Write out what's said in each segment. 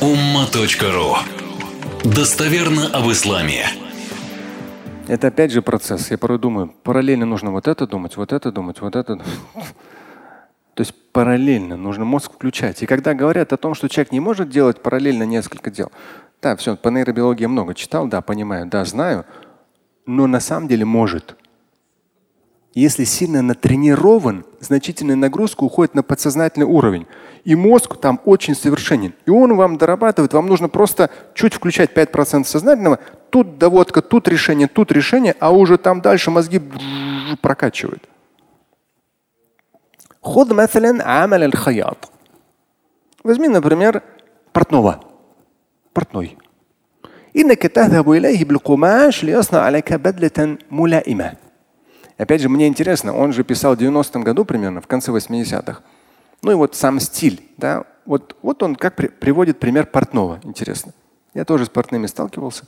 umma.ru Достоверно об исламе. Это опять же процесс. Я порой думаю, параллельно нужно вот это думать, вот это думать, вот это. То есть параллельно нужно мозг включать. И когда говорят о том, что человек не может делать параллельно несколько дел, да, все, по нейробиологии много читал, да, понимаю, да, знаю, но на самом деле может. Если сильно натренирован, значительная нагрузка уходит на подсознательный уровень. И мозг там очень совершенен. И он вам дорабатывает. Вам нужно просто чуть включать 5% сознательного. Тут доводка, тут решение, тут решение, а уже там дальше мозги прокачивают. خذ مثلا عمل الخياط. Возьми, например, портного. Портной. إنك تذهب إليه بالقماش ليصنع عليك بدلة ملائمة. Опять же, мне интересно, он же писал в 90-м году примерно, в конце 80-х. Ну и вот сам стиль, да, вот, вот он как при, приводит пример портного, интересно. Я тоже с портными сталкивался,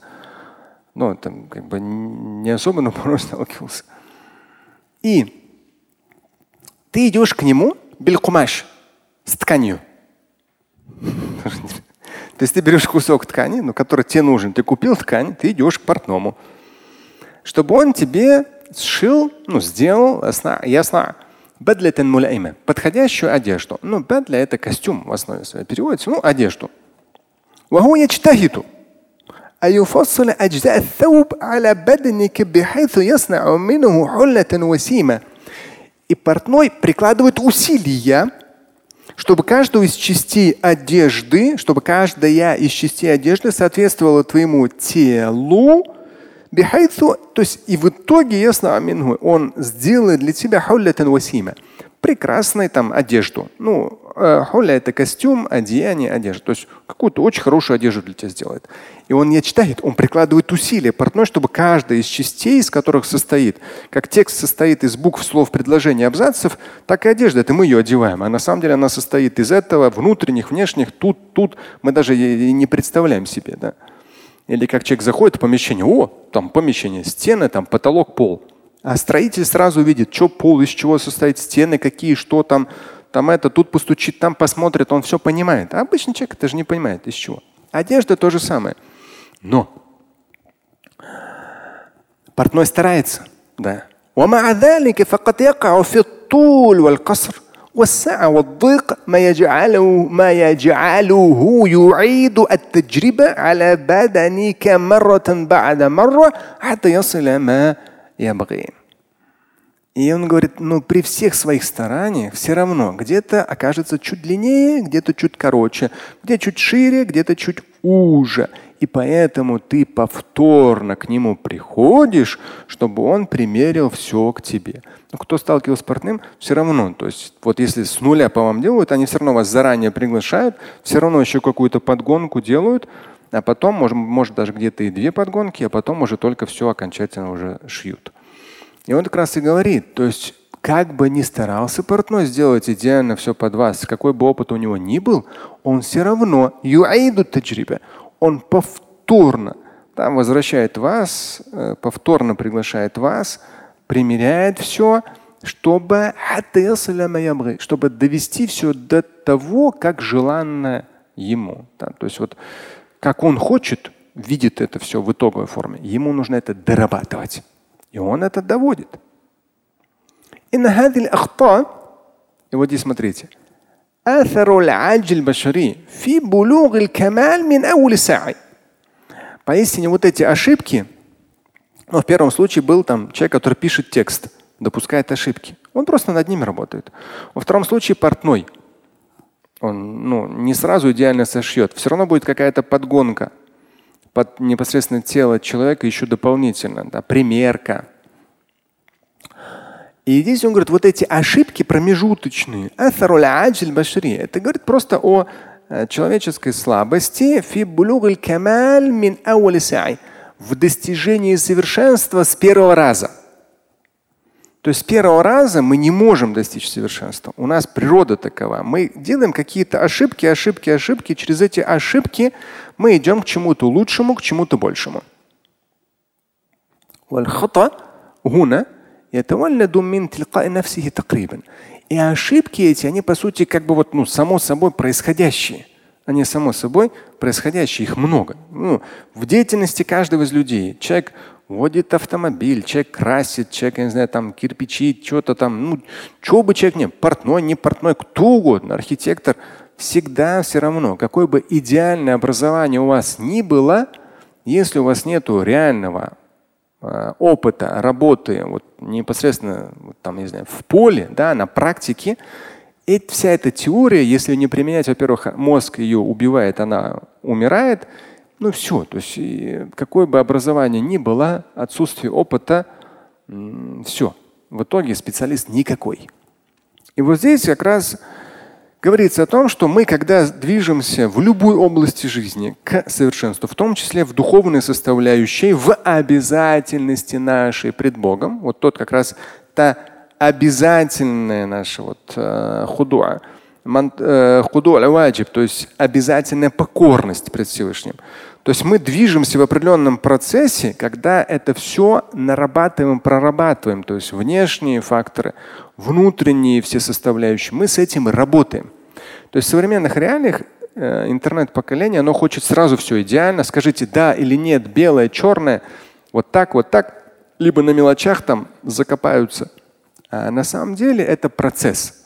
но там как бы не особо, но порой сталкивался. И ты идешь к нему белькумаш с тканью. То есть ты берешь кусок ткани, ну, который тебе нужен. Ты купил ткань, ты идешь к портному, чтобы он тебе сшил, ну, сделал ясно, бадлетен муляйма, подходящую одежду. Ну, бадля это костюм в основе своей переводится, ну, одежду. وهو يجتهد أن يفصل أجزاء الثوب على بدنك بحيث يصنع منه حلة وسيمة. И портной прикладывает усилия, чтобы каждую из частей одежды, чтобы каждая из частей одежды соответствовала твоему телу, Бихайцу, то есть и в итоге ясно аминху, он сделает для тебя хуллятан васима. Прекрасную там одежду. Ну, э, хулля это костюм, одеяние, одежда. То есть какую-то очень хорошую одежду для тебя сделает. И он не читает, он прикладывает усилия портной, чтобы каждая из частей, из которых состоит, как текст состоит из букв, слов, предложений, абзацев, так и одежда. Это мы ее одеваем. А на самом деле она состоит из этого, внутренних, внешних, тут, тут. Мы даже не представляем себе. Да? Или как человек заходит в помещение, о, там помещение, стены, там потолок, пол. А строитель сразу видит, что пол, из чего состоит стены, какие, что там, там это, тут постучит, там посмотрит, он все понимает. А обычный человек это же не понимает, из чего. Одежда то же самое. Но портной старается, да. والسعة والضيق ما يجعله ما يجعله يعيد التجربة على بدنك مرة بعد مرة حتى يصل ما يبغي. И он говорит, ну при всех своих стараниях все равно где-то окажется чуть длиннее, где-то чуть короче, где чуть шире, где-то чуть уже. И поэтому ты повторно к нему приходишь, чтобы он примерил все к тебе. Но кто сталкивался с портным, все равно. То есть вот если с нуля по вам делают, они все равно вас заранее приглашают, все равно еще какую-то подгонку делают, а потом, может, может даже где-то и две подгонки, а потом уже только все окончательно уже шьют. И он как раз и говорит, то есть как бы ни старался портной сделать идеально все под вас, какой бы опыт у него ни был, он все равно он повторно там возвращает вас, э, повторно приглашает вас, примеряет все, чтобы, чтобы довести все до того, как желанно ему. Да, то есть вот как он хочет, видит это все в итоговой форме, ему нужно это дорабатывать. И он это доводит. И на И вот здесь смотрите. Поистине вот эти ошибки, ну, в первом случае был там человек, который пишет текст, допускает ошибки. Он просто над ними работает. Во втором случае портной. Он ну, не сразу идеально сошьет. Все равно будет какая-то подгонка под непосредственно тело человека еще дополнительно. Да, примерка. И здесь он говорит, вот эти ошибки промежуточные, это говорит просто о э, человеческой слабости в достижении совершенства с первого раза. То есть с первого раза мы не можем достичь совершенства. У нас природа такова. Мы делаем какие-то ошибки, ошибки, ошибки. Через эти ошибки мы идем к чему-то лучшему, к чему-то большему. И ошибки эти, они по сути как бы вот, ну, само собой происходящие. Они само собой происходящие, их много. Ну, в деятельности каждого из людей. Человек водит автомобиль, человек красит, человек, я не знаю, там кирпичи, что-то там, ну, что бы человек не, портной, не портной, кто угодно, архитектор, всегда все равно, какое бы идеальное образование у вас ни было, если у вас нет реального э, опыта работы вот, непосредственно вот, там, не знаю, в поле, да, на практике, и вся эта теория, если не применять, во-первых, мозг ее убивает, она умирает. Ну все, то есть какое бы образование ни было, отсутствие опыта, все. В итоге специалист никакой. И вот здесь как раз говорится о том, что мы, когда движемся в любой области жизни к совершенству, в том числе в духовной составляющей, в обязательности нашей пред Богом, вот тот как раз та обязательная наша вот э, худуа, ваджиб, то есть обязательная покорность пред Всевышним. То есть мы движемся в определенном процессе, когда это все нарабатываем, прорабатываем, то есть внешние факторы, внутренние все составляющие, мы с этим работаем. То есть в современных реалиях э, интернет-поколение, оно хочет сразу все идеально. Скажите да или нет, белое, черное, вот так, вот так, либо на мелочах там закопаются. А на самом деле это процесс.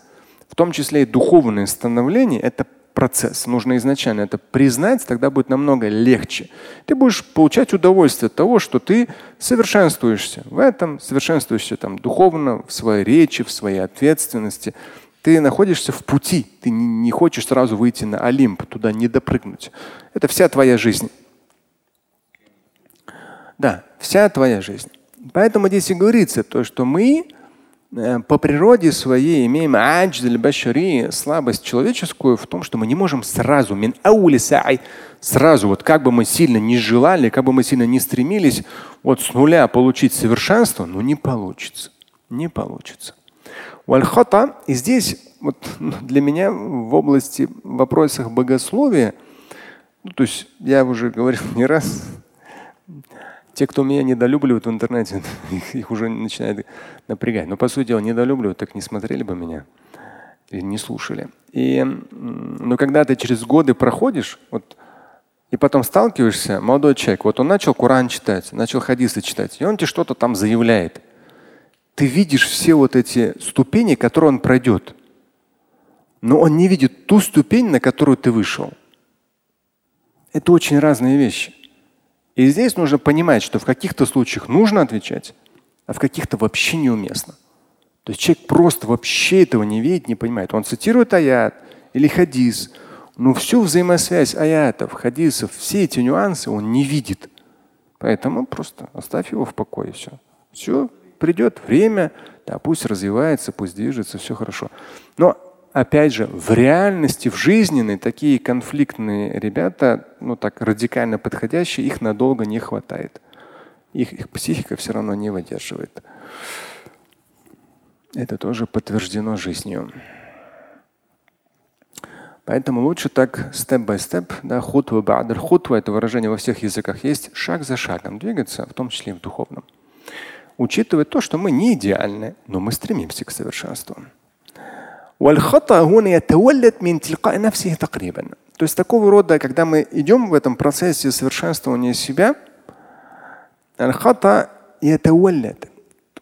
В том числе и духовное становление – это процесс. Нужно изначально это признать, тогда будет намного легче. Ты будешь получать удовольствие от того, что ты совершенствуешься в этом, совершенствуешься там духовно, в своей речи, в своей ответственности. Ты находишься в пути, ты не хочешь сразу выйти на Олимп, туда не допрыгнуть. Это вся твоя жизнь. Да, вся твоя жизнь. Поэтому здесь и говорится то, что мы по природе своей имеем башари, слабость человеческую в том, что мы не можем сразу, мин сразу, вот как бы мы сильно не желали, как бы мы сильно не стремились, вот с нуля получить совершенство, ну не получится. Не получится. Вальхата, и здесь вот для меня в области вопросах богословия, ну, то есть я уже говорил не раз, те, кто меня недолюбливают в интернете, их, их уже начинает напрягать. Но по сути дела недолюбливают, так не смотрели бы меня и не слушали. И, но когда ты через годы проходишь, вот, и потом сталкиваешься, молодой человек, вот он начал Коран читать, начал хадисы читать, и он тебе что-то там заявляет. Ты видишь все вот эти ступени, которые он пройдет. Но он не видит ту ступень, на которую ты вышел. Это очень разные вещи. И здесь нужно понимать, что в каких-то случаях нужно отвечать, а в каких-то вообще неуместно. То есть человек просто вообще этого не видит, не понимает. Он цитирует аят или хадис, но всю взаимосвязь аятов, хадисов, все эти нюансы он не видит. Поэтому просто оставь его в покое. Все. Все, придет время, да, пусть развивается, пусть движется, все хорошо. Но опять же, в реальности, в жизненной такие конфликтные ребята, ну так радикально подходящие, их надолго не хватает. Их, их психика все равно не выдерживает. Это тоже подтверждено жизнью. Поэтому лучше так степ-бай-степ, да, хутва бадр. Хутва это выражение во всех языках есть, шаг за шагом двигаться, в том числе и в духовном. Учитывая то, что мы не идеальны, но мы стремимся к совершенству. والخطأ هنا يتولد من تلقاء نفسه تقريبا. То есть такого рода, когда мы идем в этом процессе совершенствования себя,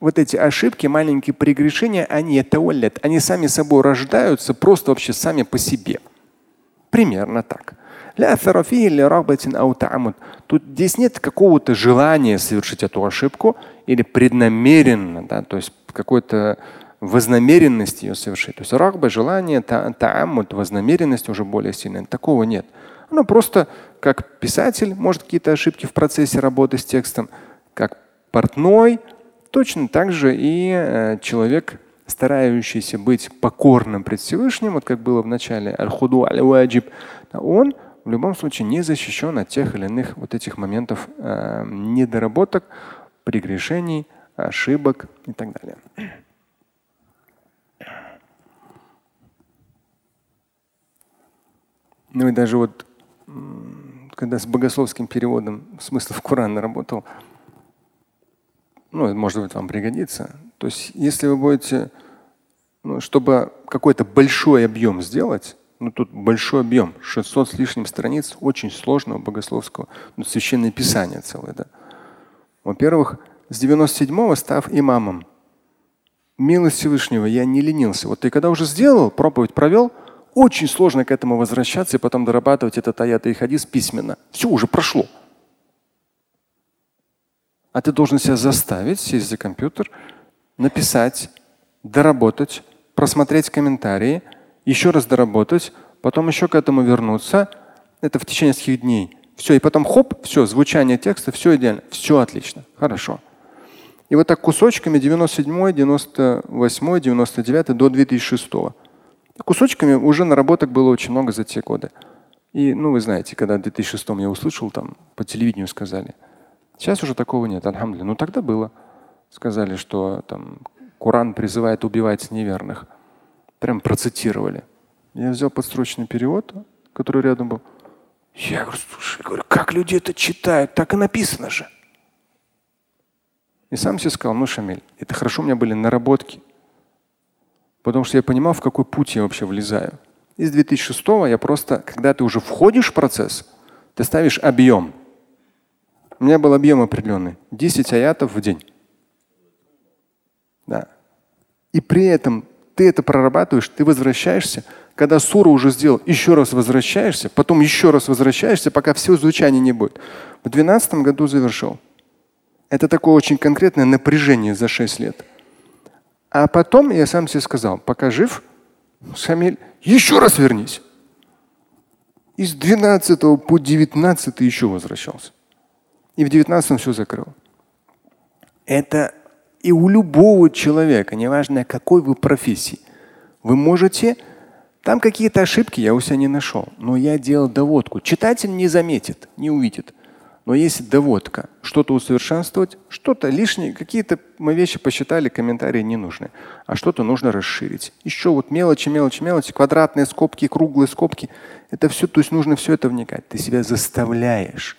вот эти ошибки, маленькие прегрешения, они это они сами собой рождаются просто вообще сами по себе. Примерно так. Тут здесь нет какого-то желания совершить эту ошибку или преднамеренно, да, то есть какой-то вознамеренность ее совершить. То есть рагба, желание, та, тааммут, вознамеренность уже более сильная. Такого нет. Оно просто как писатель может какие-то ошибки в процессе работы с текстом, как портной, точно так же и э, человек, старающийся быть покорным пред Всевышним, вот как было в начале, аль-худу аль-ваджиб, он в любом случае не защищен от тех или иных вот этих моментов э, недоработок, прегрешений, ошибок и так далее. Ну и даже вот когда с богословским переводом смыслов Корана работал, ну, может быть, вам пригодится. То есть, если вы будете, ну, чтобы какой-то большой объем сделать, Ну тут большой объем, 600 с лишним страниц очень сложного богословского, ну, священное писание целое. Да? Во-первых, с 97-го став имамом, милость Всевышнего, я не ленился. Вот ты когда уже сделал, проповедь провел, очень сложно к этому возвращаться и потом дорабатывать этот аят и хадис письменно. Все уже прошло. А ты должен себя заставить сесть за компьютер, написать, доработать, просмотреть комментарии, еще раз доработать, потом еще к этому вернуться. Это в течение нескольких дней. Все, и потом хоп, все, звучание текста, все идеально, все отлично, хорошо. И вот так кусочками 97, 98, 99 до 2006. Кусочками уже наработок было очень много за те годы. И, ну, вы знаете, когда в 2006 я услышал, там по телевидению сказали. Сейчас уже такого нет, альхамдулилля. Ну, тогда было. Сказали, что там Коран призывает убивать неверных. Прям процитировали. Я взял подстрочный перевод, который рядом был. Я говорю, слушай, говорю, как люди это читают? Так и написано же. И сам себе сказал, ну, Шамиль, это хорошо у меня были наработки. Потому что я понимал, в какой путь я вообще влезаю. Из 2006 я просто, когда ты уже входишь в процесс, ты ставишь объем. У меня был объем определенный. 10 аятов в день. Да. И при этом ты это прорабатываешь, ты возвращаешься, когда суру уже сделал, еще раз возвращаешься, потом еще раз возвращаешься, пока все звучание не будет. В 2012 году завершил. Это такое очень конкретное напряжение за 6 лет. А потом я сам себе сказал, пока жив, Шамиль, еще раз вернись. Из 12 по 19 еще возвращался. И в 19 все закрыл. Это и у любого человека, неважно какой вы профессии, вы можете, там какие-то ошибки я у себя не нашел, но я делал доводку. Читатель не заметит, не увидит. Но есть доводка, что-то усовершенствовать, что-то лишнее, какие-то мы вещи посчитали, комментарии не нужны, а что-то нужно расширить. Еще вот мелочи, мелочи, мелочи, квадратные скобки, круглые скобки. Это все, то есть нужно все это вникать. Ты себя заставляешь.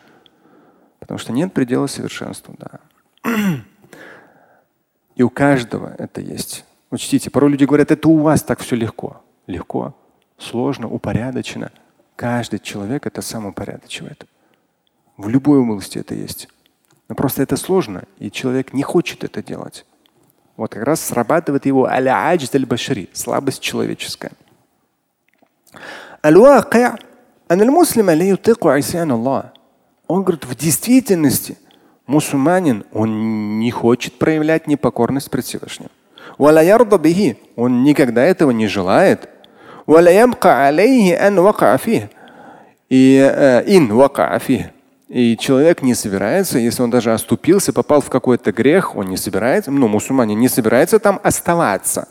Потому что нет предела совершенству. Да. И у каждого это есть. Учтите, порой люди говорят, это у вас так все легко. Легко, сложно, упорядочено. Каждый человек это сам упорядочивает. В любой области это есть. Но просто это сложно, и человек не хочет это делать. Вот как раз срабатывает его аля-аджд аль-башари, слабость человеческая. Он говорит, в действительности мусульманин, он не хочет проявлять непокорность пред Всевышним. Он никогда этого не желает. И э, ин и человек не собирается, если он даже оступился, попал в какой-то грех, он не собирается, ну, мусульманин не собирается там оставаться.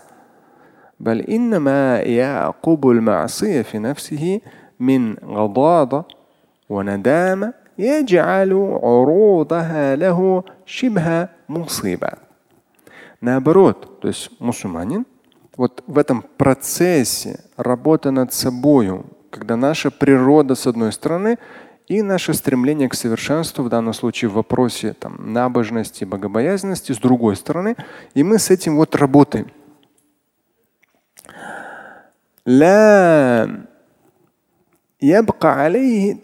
Наоборот, то есть мусульманин вот в этом процессе работы над собой, когда наша природа с одной стороны и наше стремление к совершенству, в данном случае в вопросе там, набожности, богобоязненности, с другой стороны, и мы с этим вот работаем. لا يبقى عليه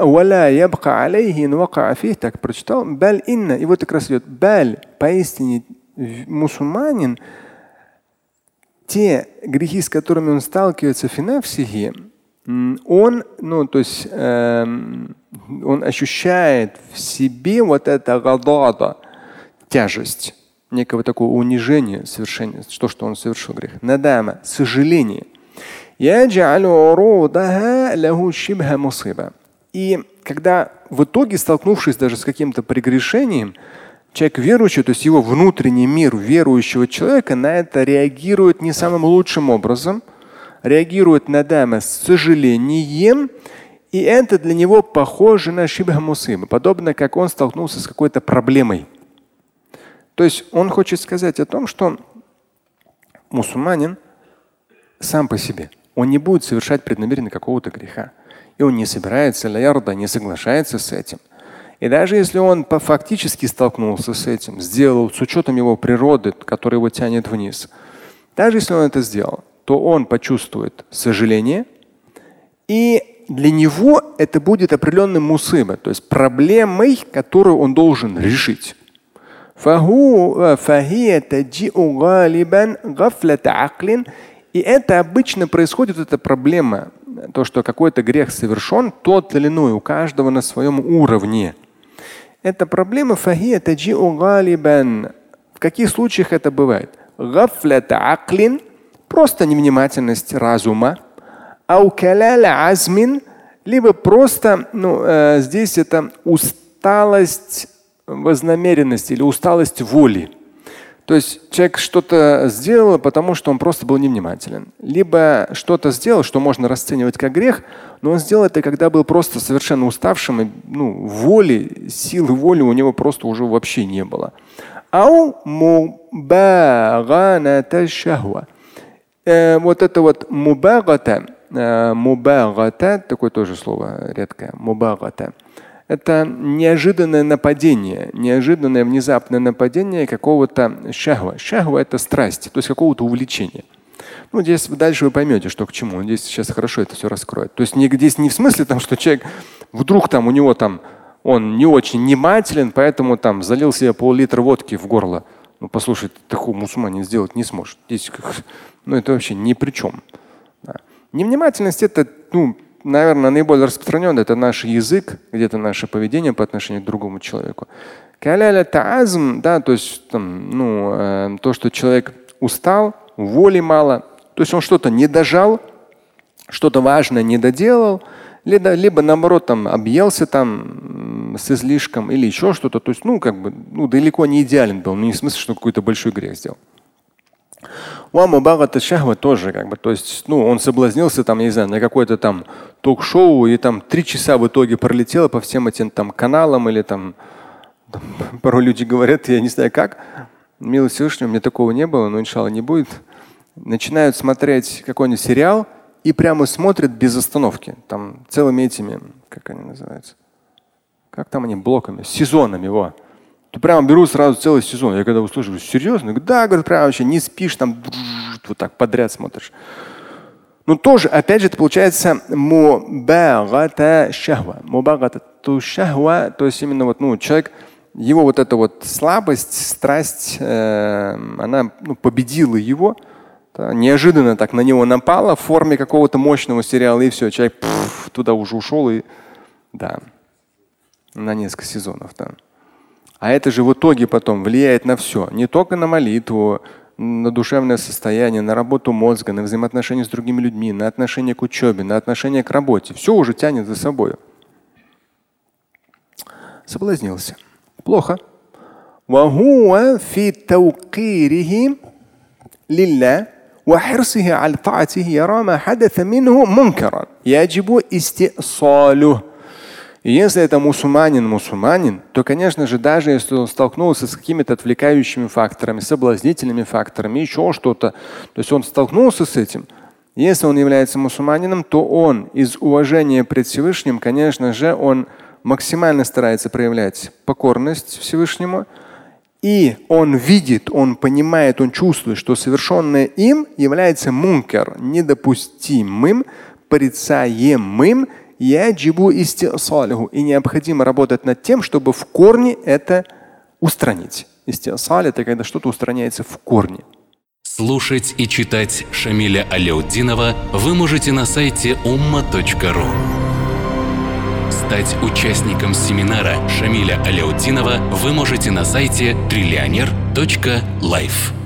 ولا يبقى عليه إن وقع فيه так прочитал بل إن и вот как раз идет бал поистине мусульманин те грехи, с которыми он сталкивается в финавсихи, он, ну, то есть э, он ощущает в себе вот это гадада, тяжесть, некого такого унижения совершения, то, что он совершил грех. Надама, сожаление. И когда в итоге, столкнувшись даже с каким-то прегрешением, человек верующий, то есть его внутренний мир верующего человека на это реагирует не самым лучшим образом – реагирует на дама с сожалением, и это для него похоже на шибха мусиба, подобно как он столкнулся с какой-то проблемой. То есть он хочет сказать о том, что мусульманин сам по себе, он не будет совершать преднамеренно какого-то греха. И он не собирается, лаярда, не соглашается с этим. И даже если он фактически столкнулся с этим, сделал с учетом его природы, которая его тянет вниз, даже если он это сделал, то он почувствует сожаление, И для него это будет определенным мусыба, то есть проблемой, которую он должен решить. И это обычно происходит, эта проблема, то, что какой-то грех совершен, тот или иной, у каждого на своем уровне. Эта проблема. В каких случаях это бывает? Гафлята аклин, просто невнимательность разума, аукаляля азмин, либо просто ну, э, здесь это усталость вознамеренности или усталость воли. То есть человек что-то сделал, потому что он просто был невнимателен. Либо что-то сделал, что можно расценивать как грех, но он сделал это, когда был просто совершенно уставшим, и ну, воли, силы воли у него просто уже вообще не было. Э, Вот это вот мубагата, э, мубагата, такое тоже слово редкое, мубагата это неожиданное нападение, неожиданное внезапное нападение какого-то шахва. Шахва – это страсть, то есть какого-то увлечения. Ну, здесь дальше вы поймете, что к чему. Здесь сейчас хорошо это все раскроет. То есть не, здесь не в смысле, там, что человек вдруг там у него там он не очень внимателен, поэтому там залил себе пол-литра водки в горло. Ну, послушай, такого мусульманин сделать не сможет. Здесь, ну, это вообще ни при чем. Да. Невнимательность это, ну, наверное, наиболее распространенный это наш язык, где-то наше поведение по отношению к другому человеку. Каляля таазм, да, то есть там, ну, э, то, что человек устал, воли мало, то есть он что-то не дожал, что-то важное не доделал, либо, либо наоборот там объелся там с излишком или еще что-то. То есть, ну, как бы, ну, далеко не идеален был, но не в смысле, что какой-то большой грех сделал. Уамубагата шахва тоже как бы, то есть, ну, он соблазнился там, не знаю, на какое-то там ток-шоу и там три часа в итоге пролетело по всем этим там каналам или там, там порой люди говорят, я не знаю как, милость Всевышнего, у меня такого не было, но иншалла не будет. Начинают смотреть какой-нибудь сериал и прямо смотрят без остановки, там целыми этими, как они называются, как там они блоками, сезонами, во. Ты прямо беру сразу целый сезон. Я когда услышал, серьезно? Да, говорит, прям вообще не спишь, там вот так подряд смотришь. Ну тоже, опять же, это получается мубагата шахва. Мубагата ту шахва, то есть именно вот, ну, человек, его вот эта вот слабость, страсть, э, она ну, победила его, да, неожиданно так на него напала в форме какого-то мощного сериала, и все, человек пфф, туда уже ушел, и да, на несколько сезонов. Да. А это же в итоге потом влияет на все. Не только на молитву, на душевное состояние, на работу мозга, на взаимоотношения с другими людьми, на отношение к учебе, на отношение к работе. Все уже тянет за собой. Соблазнился. Плохо. وهو في توقيره لله وحرصه على طاعته يرى ما حدث منه منكرا يجب استئصاله и если это мусульманин, мусульманин, то, конечно же, даже если он столкнулся с какими-то отвлекающими факторами, соблазнительными факторами, еще что-то, то есть он столкнулся с этим, если он является мусульманином, то он из уважения пред Всевышним, конечно же, он максимально старается проявлять покорность Всевышнему. И он видит, он понимает, он чувствует, что совершенное им является мункер, недопустимым, порицаемым яджибу истисалиху. И необходимо работать над тем, чтобы в корне это устранить. Истисаль – это когда что-то устраняется в корне. Слушать и читать Шамиля Аляутдинова вы можете на сайте umma.ru. Стать участником семинара Шамиля Аляутдинова вы можете на сайте триллионер.life.